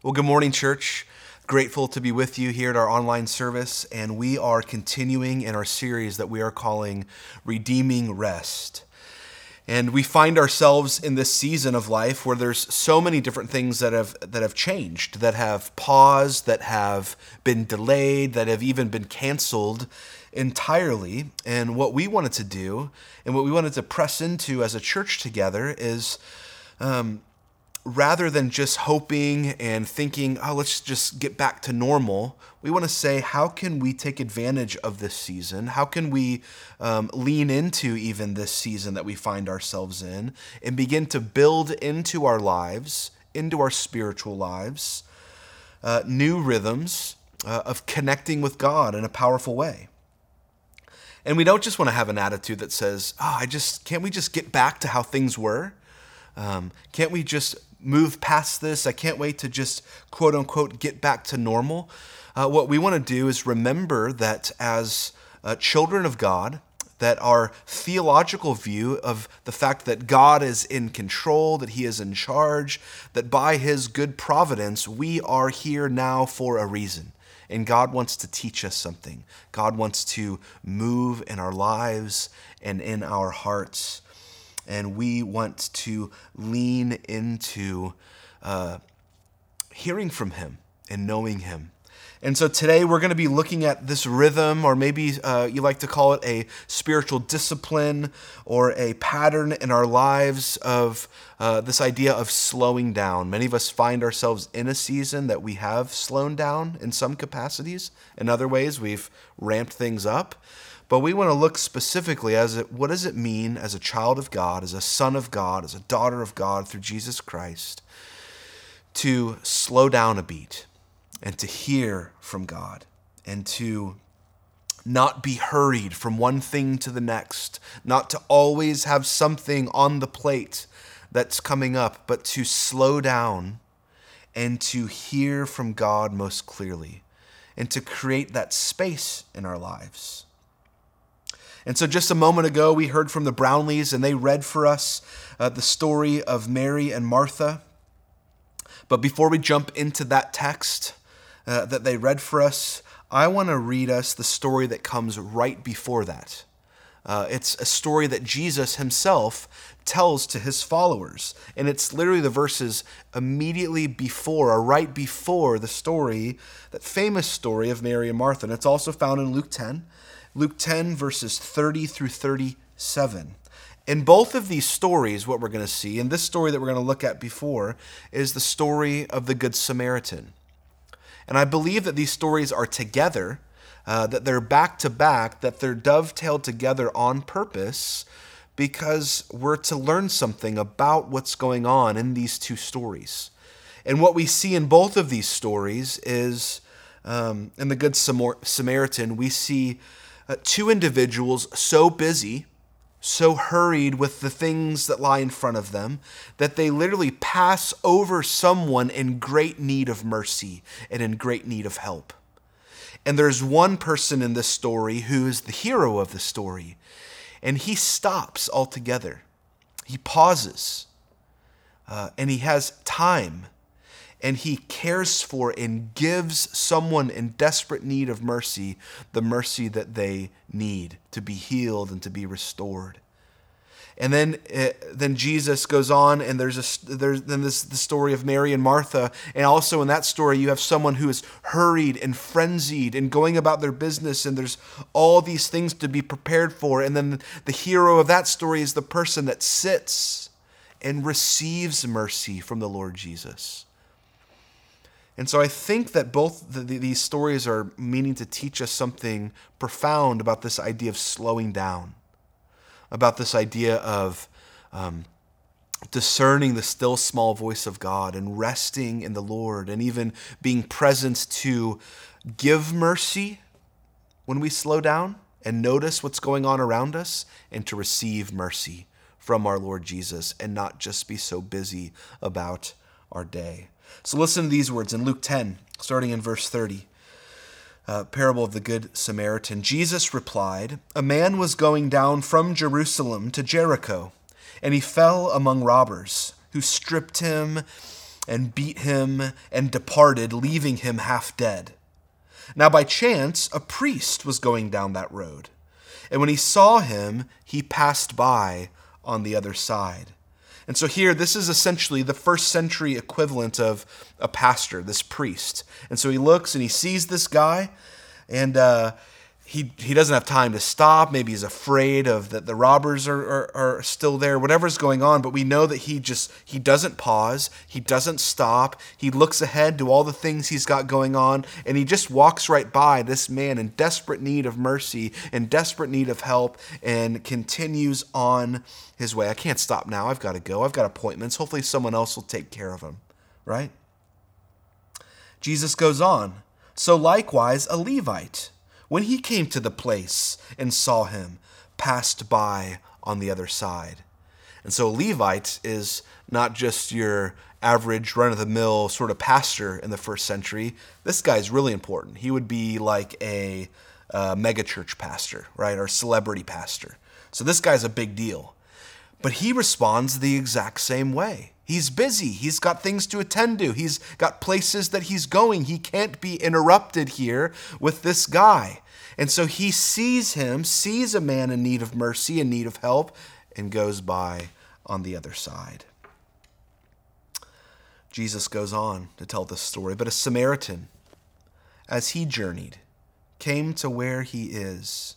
Well, good morning, church. Grateful to be with you here at our online service, and we are continuing in our series that we are calling Redeeming Rest. And we find ourselves in this season of life where there's so many different things that have that have changed, that have paused, that have been delayed, that have even been canceled entirely. And what we wanted to do, and what we wanted to press into as a church together, is um, rather than just hoping and thinking, oh, let's just get back to normal, we want to say, how can we take advantage of this season? How can we um, lean into even this season that we find ourselves in and begin to build into our lives, into our spiritual lives, uh, new rhythms uh, of connecting with God in a powerful way? And we don't just want to have an attitude that says, oh, I just, can't we just get back to how things were? Um, can't we just move past this. I can't wait to just quote unquote get back to normal. Uh, what we want to do is remember that as uh, children of God, that our theological view of the fact that God is in control, that He is in charge, that by His good providence, we are here now for a reason. And God wants to teach us something. God wants to move in our lives and in our hearts and we want to lean into uh, hearing from Him and knowing Him. And so today we're going to be looking at this rhythm, or maybe uh, you like to call it a spiritual discipline or a pattern in our lives of uh, this idea of slowing down. Many of us find ourselves in a season that we have slowed down in some capacities. In other ways, we've ramped things up. But we want to look specifically as it, what does it mean as a child of God, as a son of God, as a daughter of God through Jesus Christ, to slow down a beat and to hear from God and to not be hurried from one thing to the next, not to always have something on the plate that's coming up, but to slow down and to hear from God most clearly and to create that space in our lives and so, just a moment ago, we heard from the Brownlees, and they read for us uh, the story of Mary and Martha. But before we jump into that text uh, that they read for us, I want to read us the story that comes right before that. Uh, it's a story that Jesus himself tells to his followers. And it's literally the verses immediately before or right before the story, that famous story of Mary and Martha. And it's also found in Luke 10. Luke 10, verses 30 through 37. In both of these stories, what we're going to see, and this story that we're going to look at before, is the story of the Good Samaritan. And I believe that these stories are together, uh, that they're back to back, that they're dovetailed together on purpose because we're to learn something about what's going on in these two stories. And what we see in both of these stories is um, in the Good Samaritan, we see uh, two individuals so busy, so hurried with the things that lie in front of them, that they literally pass over someone in great need of mercy and in great need of help. And there's one person in this story who is the hero of the story, and he stops altogether. He pauses, uh, and he has time and he cares for and gives someone in desperate need of mercy the mercy that they need to be healed and to be restored. And then, uh, then Jesus goes on, and there's a there's then this the story of Mary and Martha, and also in that story you have someone who is hurried and frenzied and going about their business, and there's all these things to be prepared for. And then the hero of that story is the person that sits and receives mercy from the Lord Jesus. And so I think that both the, the, these stories are meaning to teach us something profound about this idea of slowing down, about this idea of um, discerning the still small voice of God and resting in the Lord and even being present to give mercy when we slow down and notice what's going on around us and to receive mercy from our Lord Jesus and not just be so busy about our day. So listen to these words in Luke 10, starting in verse 30. Uh, parable of the Good Samaritan. Jesus replied, A man was going down from Jerusalem to Jericho, and he fell among robbers, who stripped him and beat him and departed, leaving him half dead. Now, by chance, a priest was going down that road, and when he saw him, he passed by on the other side. And so here, this is essentially the first century equivalent of a pastor, this priest. And so he looks and he sees this guy, and uh, he, he doesn't have time to stop. Maybe he's afraid of that the robbers are, are, are, still there, whatever's going on. But we know that he just, he doesn't pause. He doesn't stop. He looks ahead to all the things he's got going on. And he just walks right by this man in desperate need of mercy, in desperate need of help, and continues on his way. I can't stop now. I've got to go. I've got appointments. Hopefully someone else will take care of him, right? Jesus goes on. So likewise, a Levite when he came to the place and saw him, passed by on the other side. And so Levite is not just your average run of the mill sort of pastor in the first century. This guy's really important. He would be like a, a megachurch pastor, right? Or celebrity pastor. So this guy's a big deal. But he responds the exact same way. He's busy. He's got things to attend to. He's got places that he's going. He can't be interrupted here with this guy. And so he sees him, sees a man in need of mercy, in need of help, and goes by on the other side. Jesus goes on to tell this story. But a Samaritan, as he journeyed, came to where he is.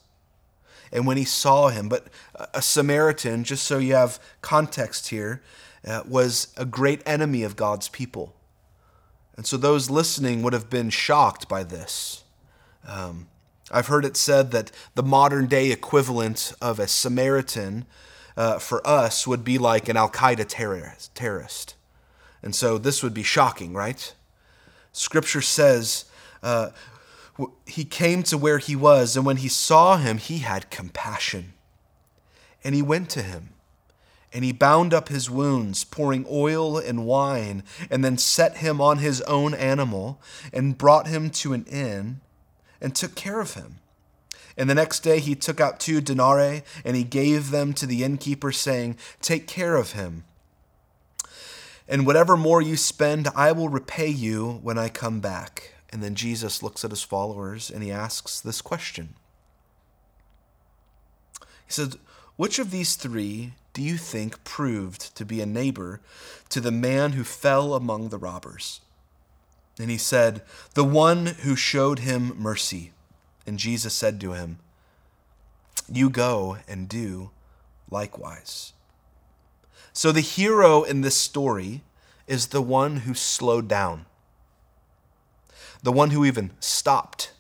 And when he saw him, but a Samaritan, just so you have context here, uh, was a great enemy of God's people. And so those listening would have been shocked by this. Um, I've heard it said that the modern day equivalent of a Samaritan uh, for us would be like an Al Qaeda terrorist. And so this would be shocking, right? Scripture says uh, he came to where he was, and when he saw him, he had compassion. And he went to him and he bound up his wounds, pouring oil and wine, and then set him on his own animal, and brought him to an inn, and took care of him. And the next day he took out two denarii, and he gave them to the innkeeper, saying, Take care of him. And whatever more you spend, I will repay you when I come back. And then Jesus looks at his followers and he asks this question. He says, Which of these three do you think proved to be a neighbor to the man who fell among the robbers? And he said, The one who showed him mercy. And Jesus said to him, You go and do likewise. So the hero in this story is the one who slowed down, the one who even stopped,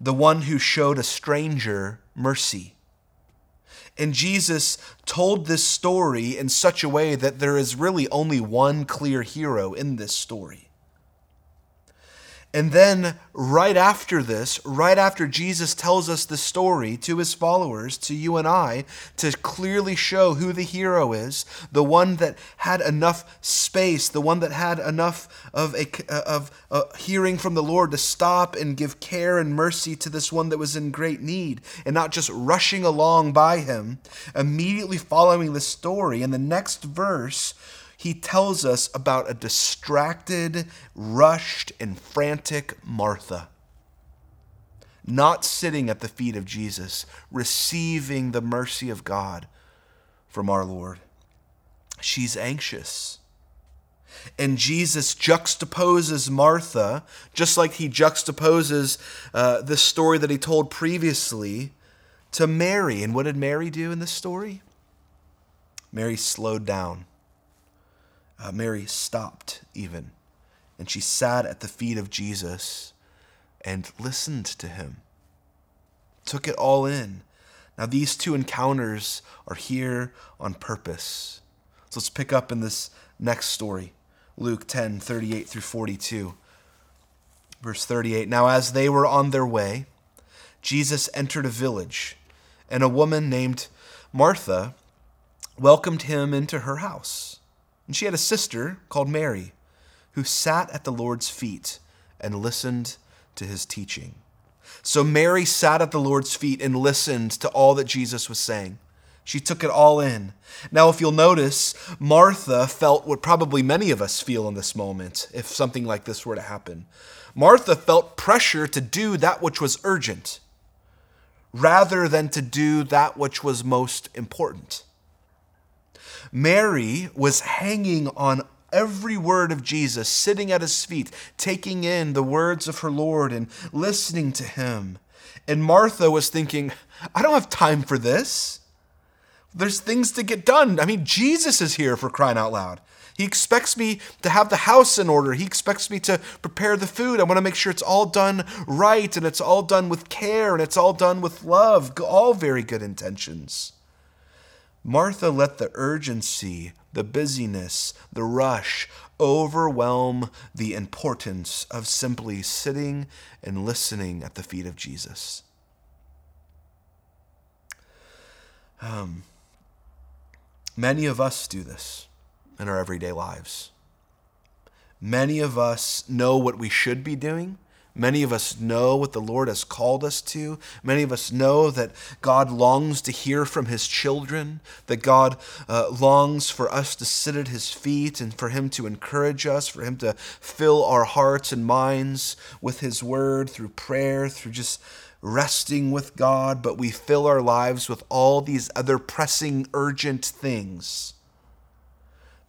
the one who showed a stranger mercy and Jesus told this story in such a way that there is really only one clear hero in this story. And then, right after this, right after Jesus tells us the story to his followers, to you and I, to clearly show who the hero is, the one that had enough space, the one that had enough of a uh, of a hearing from the Lord to stop and give care and mercy to this one that was in great need, and not just rushing along by him, immediately following the story. In the next verse, he tells us about a distracted, rushed, and frantic Martha. Not sitting at the feet of Jesus, receiving the mercy of God from our Lord. She's anxious. And Jesus juxtaposes Martha, just like he juxtaposes uh, the story that he told previously, to Mary. And what did Mary do in this story? Mary slowed down uh, Mary stopped even, and she sat at the feet of Jesus and listened to him, took it all in. Now, these two encounters are here on purpose. So let's pick up in this next story Luke 10 38 through 42. Verse 38 Now, as they were on their way, Jesus entered a village, and a woman named Martha welcomed him into her house. And she had a sister called Mary, who sat at the Lord's feet and listened to his teaching. So Mary sat at the Lord's feet and listened to all that Jesus was saying. She took it all in. Now, if you'll notice, Martha felt what probably many of us feel in this moment if something like this were to happen. Martha felt pressure to do that which was urgent rather than to do that which was most important. Mary was hanging on every word of Jesus, sitting at his feet, taking in the words of her Lord and listening to him. And Martha was thinking, I don't have time for this. There's things to get done. I mean, Jesus is here for crying out loud. He expects me to have the house in order. He expects me to prepare the food. I want to make sure it's all done right and it's all done with care and it's all done with love. All very good intentions. Martha let the urgency, the busyness, the rush overwhelm the importance of simply sitting and listening at the feet of Jesus. Um, many of us do this in our everyday lives. Many of us know what we should be doing Many of us know what the Lord has called us to. Many of us know that God longs to hear from his children, that God uh, longs for us to sit at his feet and for him to encourage us, for him to fill our hearts and minds with his word through prayer, through just resting with God. But we fill our lives with all these other pressing, urgent things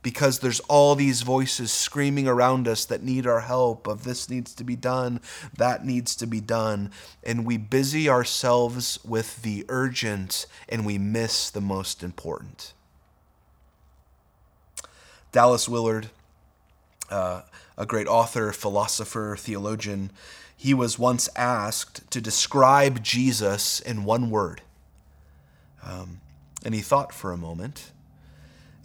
because there's all these voices screaming around us that need our help of this needs to be done that needs to be done. And we busy ourselves with the urgent and we miss the most important. Dallas willard uh, a great author philosopher theologian he was once asked to describe jesus in one word. Um, and he thought for a moment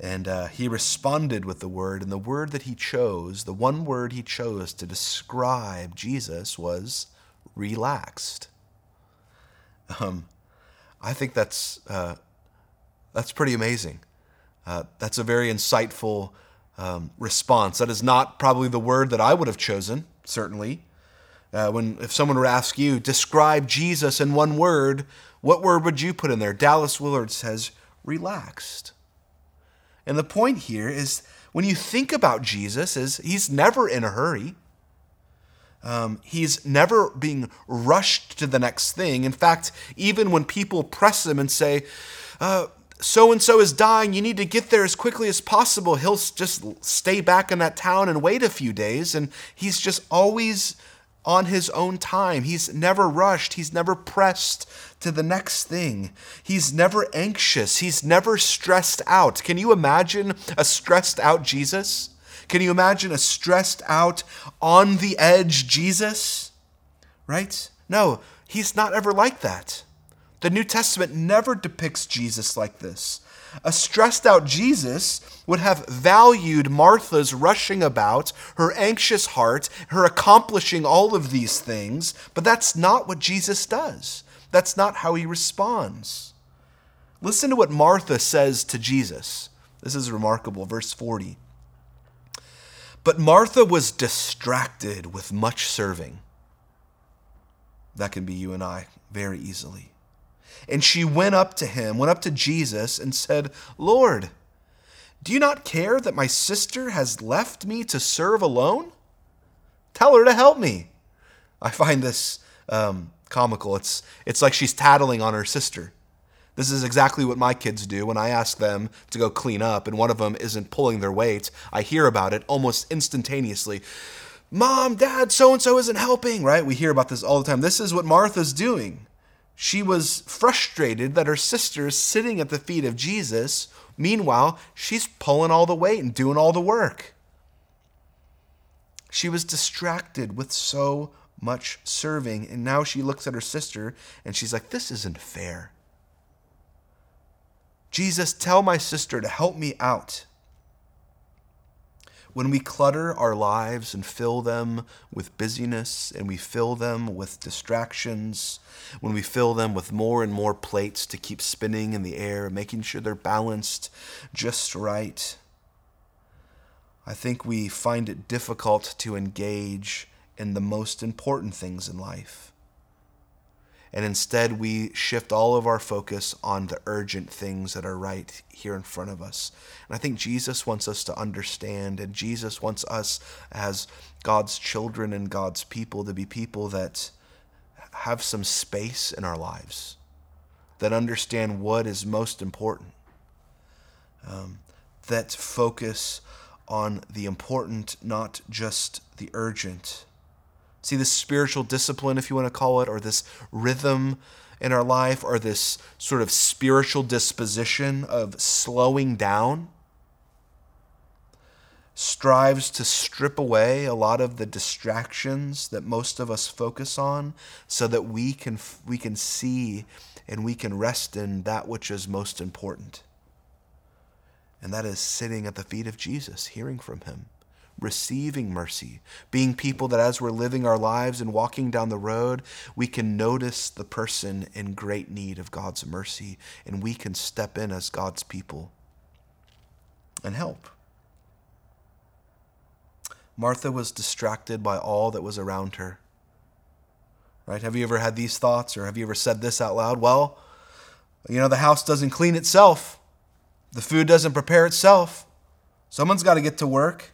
and uh, he responded with the word, and the word that he chose, the one word he chose to describe Jesus was relaxed. Um, I think that's, uh, that's pretty amazing. Uh, that's a very insightful um, response. That is not probably the word that I would have chosen, certainly. Uh, when if someone were to ask you, describe Jesus in one word, what word would you put in there? Dallas Willard says, relaxed. And the point here is when you think about Jesus, is he's never in a hurry. Um, he's never being rushed to the next thing. In fact, even when people press him and say, so and so is dying, you need to get there as quickly as possible, he'll just stay back in that town and wait a few days. And he's just always on his own time. He's never rushed, he's never pressed to the next thing. He's never anxious, he's never stressed out. Can you imagine a stressed out Jesus? Can you imagine a stressed out, on the edge Jesus? Right? No, he's not ever like that. The New Testament never depicts Jesus like this. A stressed out Jesus would have valued Martha's rushing about, her anxious heart, her accomplishing all of these things, but that's not what Jesus does. That's not how he responds. Listen to what Martha says to Jesus. This is remarkable. Verse 40. But Martha was distracted with much serving. That can be you and I very easily. And she went up to him, went up to Jesus, and said, Lord, do you not care that my sister has left me to serve alone? Tell her to help me. I find this um, comical. It's, it's like she's tattling on her sister. This is exactly what my kids do when I ask them to go clean up and one of them isn't pulling their weight. I hear about it almost instantaneously. Mom, Dad, so and so isn't helping, right? We hear about this all the time. This is what Martha's doing. She was frustrated that her sister is sitting at the feet of Jesus. Meanwhile, she's pulling all the weight and doing all the work. She was distracted with so much serving, and now she looks at her sister and she's like, This isn't fair. Jesus, tell my sister to help me out when we clutter our lives and fill them with busyness and we fill them with distractions, when we fill them with more and more plates to keep spinning in the air, making sure they're balanced just right, I think we find it difficult to engage in the most important things in life. And instead, we shift all of our focus on the urgent things that are right here in front of us. And I think Jesus wants us to understand, and Jesus wants us as God's children and God's people to be people that have some space in our lives, that understand what is most important, um, that focus on the important, not just the urgent. See, this spiritual discipline, if you want to call it, or this rhythm in our life, or this sort of spiritual disposition of slowing down, strives to strip away a lot of the distractions that most of us focus on so that we can we can see and we can rest in that which is most important. And that is sitting at the feet of Jesus, hearing from him, receiving mercy, being people that as we're living our lives and walking down the road, we can notice the person in great need of God's mercy, and we can step in as God's people and help. Martha was distracted by all that was around her. Right? Have you ever had these thoughts or have you ever said this out loud? Well, you know, the house doesn't clean itself. The food doesn't prepare itself. Someone's got to get to work.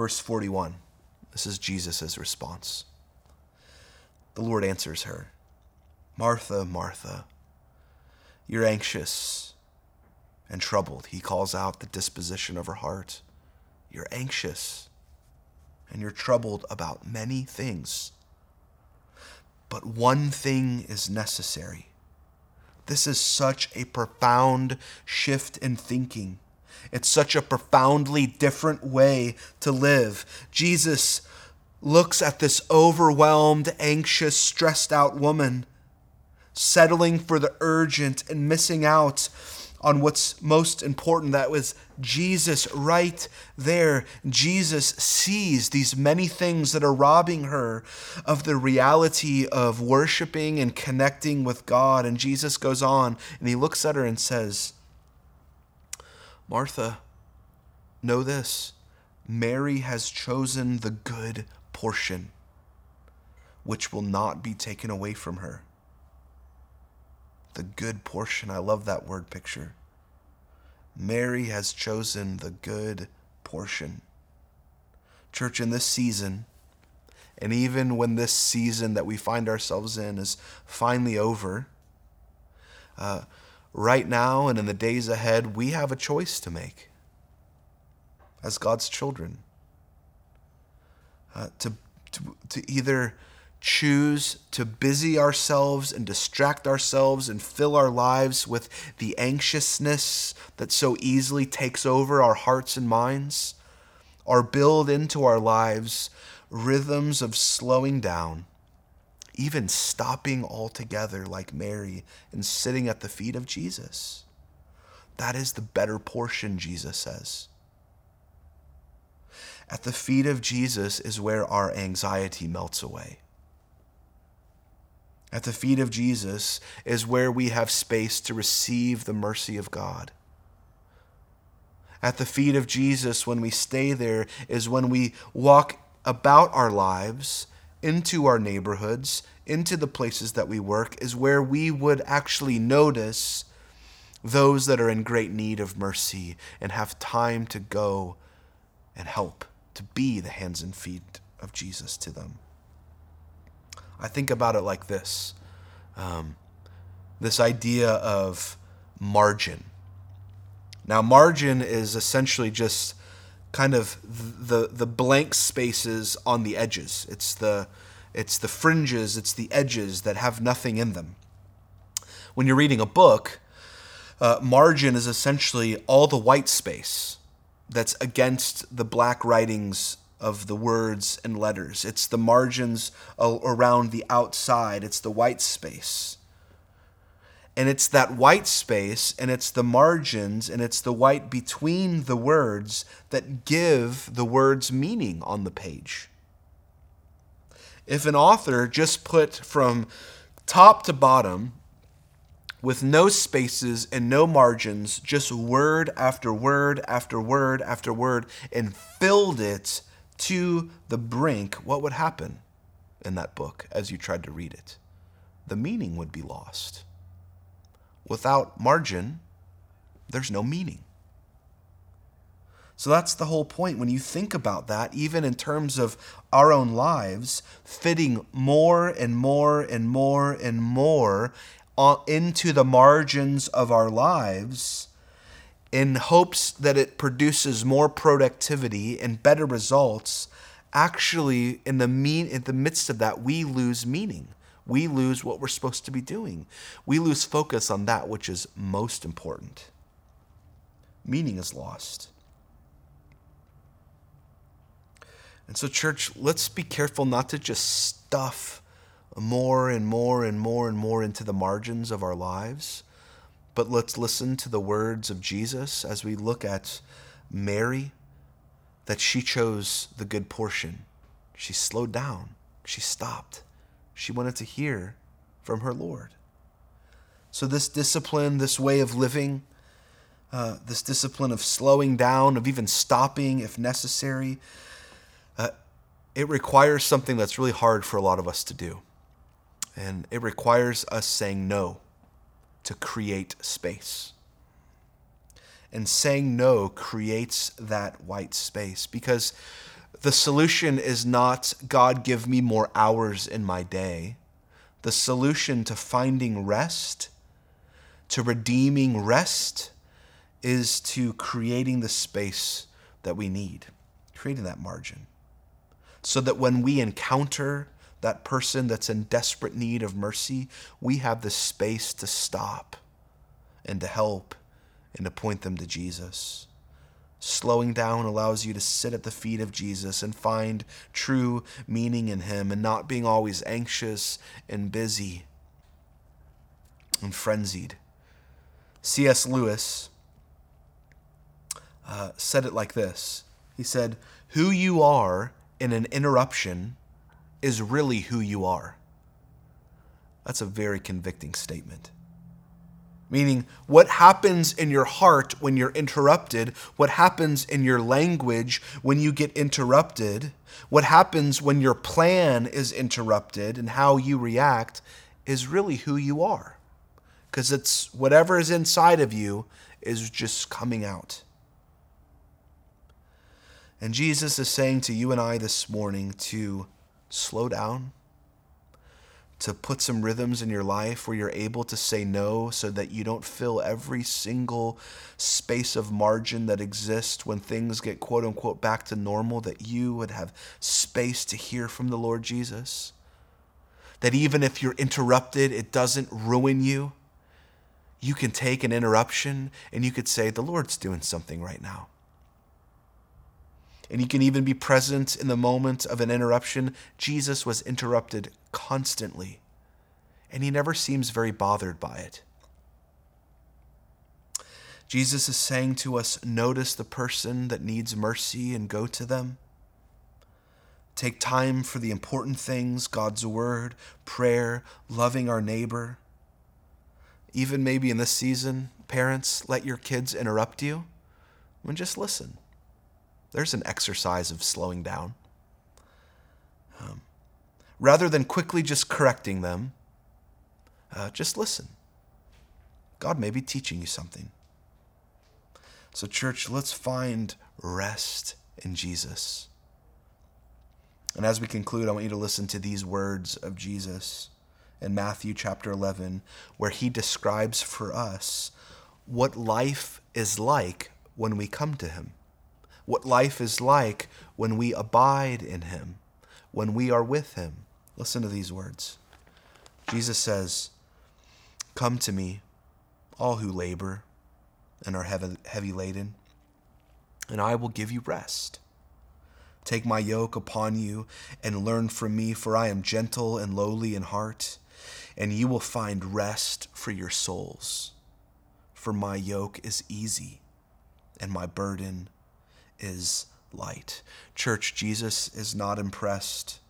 Verse 41. This is Jesus' response. The Lord answers her Martha, Martha, you're anxious and troubled. He calls out the disposition of her heart. You're anxious and you're troubled about many things. But one thing is necessary. This is such a profound shift in thinking. It's such a profoundly different way to live. Jesus looks at this overwhelmed, anxious, stressed out woman, settling for the urgent and missing out on what's most important. That was Jesus right there. Jesus sees these many things that are robbing her of the reality of worshiping and connecting with God. And Jesus goes on and he looks at her and says, Martha, know this Mary has chosen the good portion, which will not be taken away from her the good portion. I love that word picture. Mary has chosen the good portion. Church, in this season, and even when this season that we find ourselves in is finally over, uh, right now and in the days ahead, we have a choice to make as God's children. Uh, to, to, to either choose to busy ourselves and distract ourselves and fill our lives with the anxiousness that so easily takes over our hearts and minds, or build into our lives rhythms of slowing down, even stopping altogether like Mary and sitting at the feet of Jesus. That is the better portion, Jesus says. At the feet of Jesus is where our anxiety melts away. At the feet of Jesus is where we have space to receive the mercy of God. At the feet of Jesus, when we stay there, is when we walk about our lives into our neighborhoods, into the places that we work, is where we would actually notice those that are in great need of mercy and have time to go and help, to be the hands and feet of Jesus to them. I think about it like this um, this idea of margin. Now, margin is essentially just kind of the the blank spaces on the edges. It's the it's the fringes, it's the edges that have nothing in them. When you're reading a book, uh, margin is essentially all the white space that's against the black writings of the words and letters. It's the margins around the outside, it's the white space. And it's that white space and it's the margins and it's the white between the words that give the words meaning on the page. If an author just put from top to bottom, with no spaces and no margins, just word after word after word after word, and filled it to the brink, what would happen in that book as you tried to read it? the meaning would be lost. Without margin, there's no meaning. So that's the whole point. When you think about that, even in terms of our own lives, fitting more and more and more and more into the margins of our lives in hopes that it produces more productivity and better results, actually in the mean in the midst of that we lose meaning. We lose what we're supposed to be doing. We lose focus on that which is most important. Meaning is lost. And so, church, let's be careful not to just stuff more and more and more and more into the margins of our lives, but let's listen to the words of Jesus as we look at Mary, that she chose the good portion. She slowed down, she stopped, she wanted to hear from her Lord. So, this discipline, this way of living, uh, this discipline of slowing down, of even stopping if necessary, it requires something that's really hard for a lot of us to do. And it requires us saying no to create space. And saying no creates that white space because the solution is not, God, give me more hours in my day. The solution to finding rest, to redeeming rest, is to creating the space that we need, creating that margin so that when we encounter that person that's in desperate need of mercy, we have the space to stop and to help and to point them to Jesus. Slowing down allows you to sit at the feet of Jesus and find true meaning in Him and not being always anxious and busy and frenzied. C.S. Lewis uh, said it like this He said, Who you are in an interruption is really who you are. That's a very convicting statement. Meaning, what happens in your heart when you're interrupted, what happens in your language when you get interrupted, what happens when your plan is interrupted, and how you react is really who you are. Because it's whatever is inside of you is just coming out. And Jesus is saying to you and I this morning to slow down, to put some rhythms in your life where you're able to say no so that you don't fill every single space of margin that exists when things get quote unquote back to normal, that you would have space to hear from the Lord Jesus. That even if you're interrupted, it doesn't ruin you. You can take an interruption and you could say, The Lord's doing something right now and he can even be present in the moment of an interruption. Jesus was interrupted constantly, and he never seems very bothered by it. Jesus is saying to us notice the person that needs mercy and go to them. Take time for the important things God's word, prayer, loving our neighbor. Even maybe in this season, parents, let your kids interrupt you and just listen. There's an exercise of slowing down. Um, rather than quickly just correcting them, uh, just listen. God may be teaching you something. So, church, let's find rest in Jesus. And as we conclude, I want you to listen to these words of Jesus in Matthew chapter 11, where he describes for us what life is like when we come to him what life is like when we abide in Him, when we are with Him. Listen to these words. Jesus says, Come to me, all who labor and are heavy, heavy laden, and I will give you rest. Take my yoke upon you and learn from me, for I am gentle and lowly in heart, and you will find rest for your souls. For my yoke is easy and my burden is light. Church, Jesus is not impressed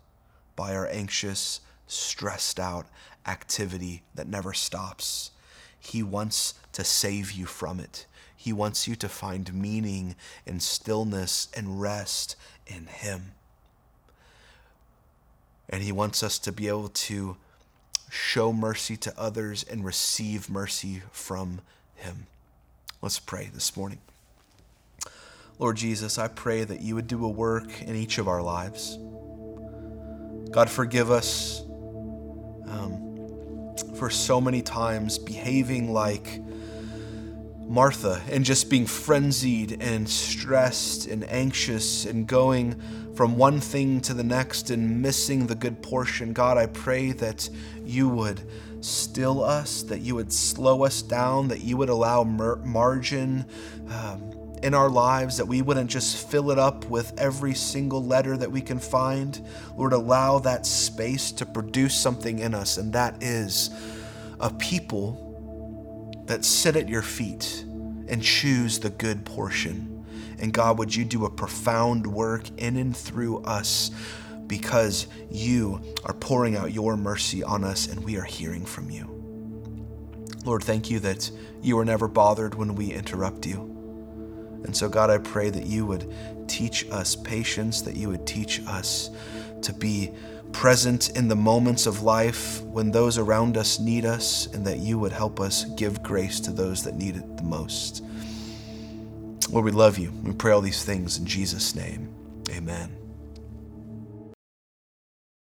by our anxious, stressed out activity that never stops. He wants to save you from it. He wants you to find meaning and stillness and rest in Him. And He wants us to be able to show mercy to others, and receive mercy from Him. Let's pray this morning. Lord Jesus, I pray that you would do a work in each of our lives. God, forgive us um, for so many times behaving like Martha and just being frenzied and stressed and anxious and going from one thing to the next and missing the good portion. God, I pray that you would still us, that you would slow us down, that you would allow margin. Um, in our lives, that we wouldn't just fill it up with every single letter that we can find. Lord, allow that space to produce something in us, and that is a people that sit at your feet and choose the good portion. And God, would you do a profound work in and through us because you are pouring out your mercy on us and we are hearing from you. Lord, thank you that you are never bothered when we interrupt you. And so, God, I pray that you would teach us patience, that you would teach us to be present in the moments of life when those around us need us, and that you would help us give grace to those that need it the most. Lord, we love you. We pray all these things in Jesus' name. Amen.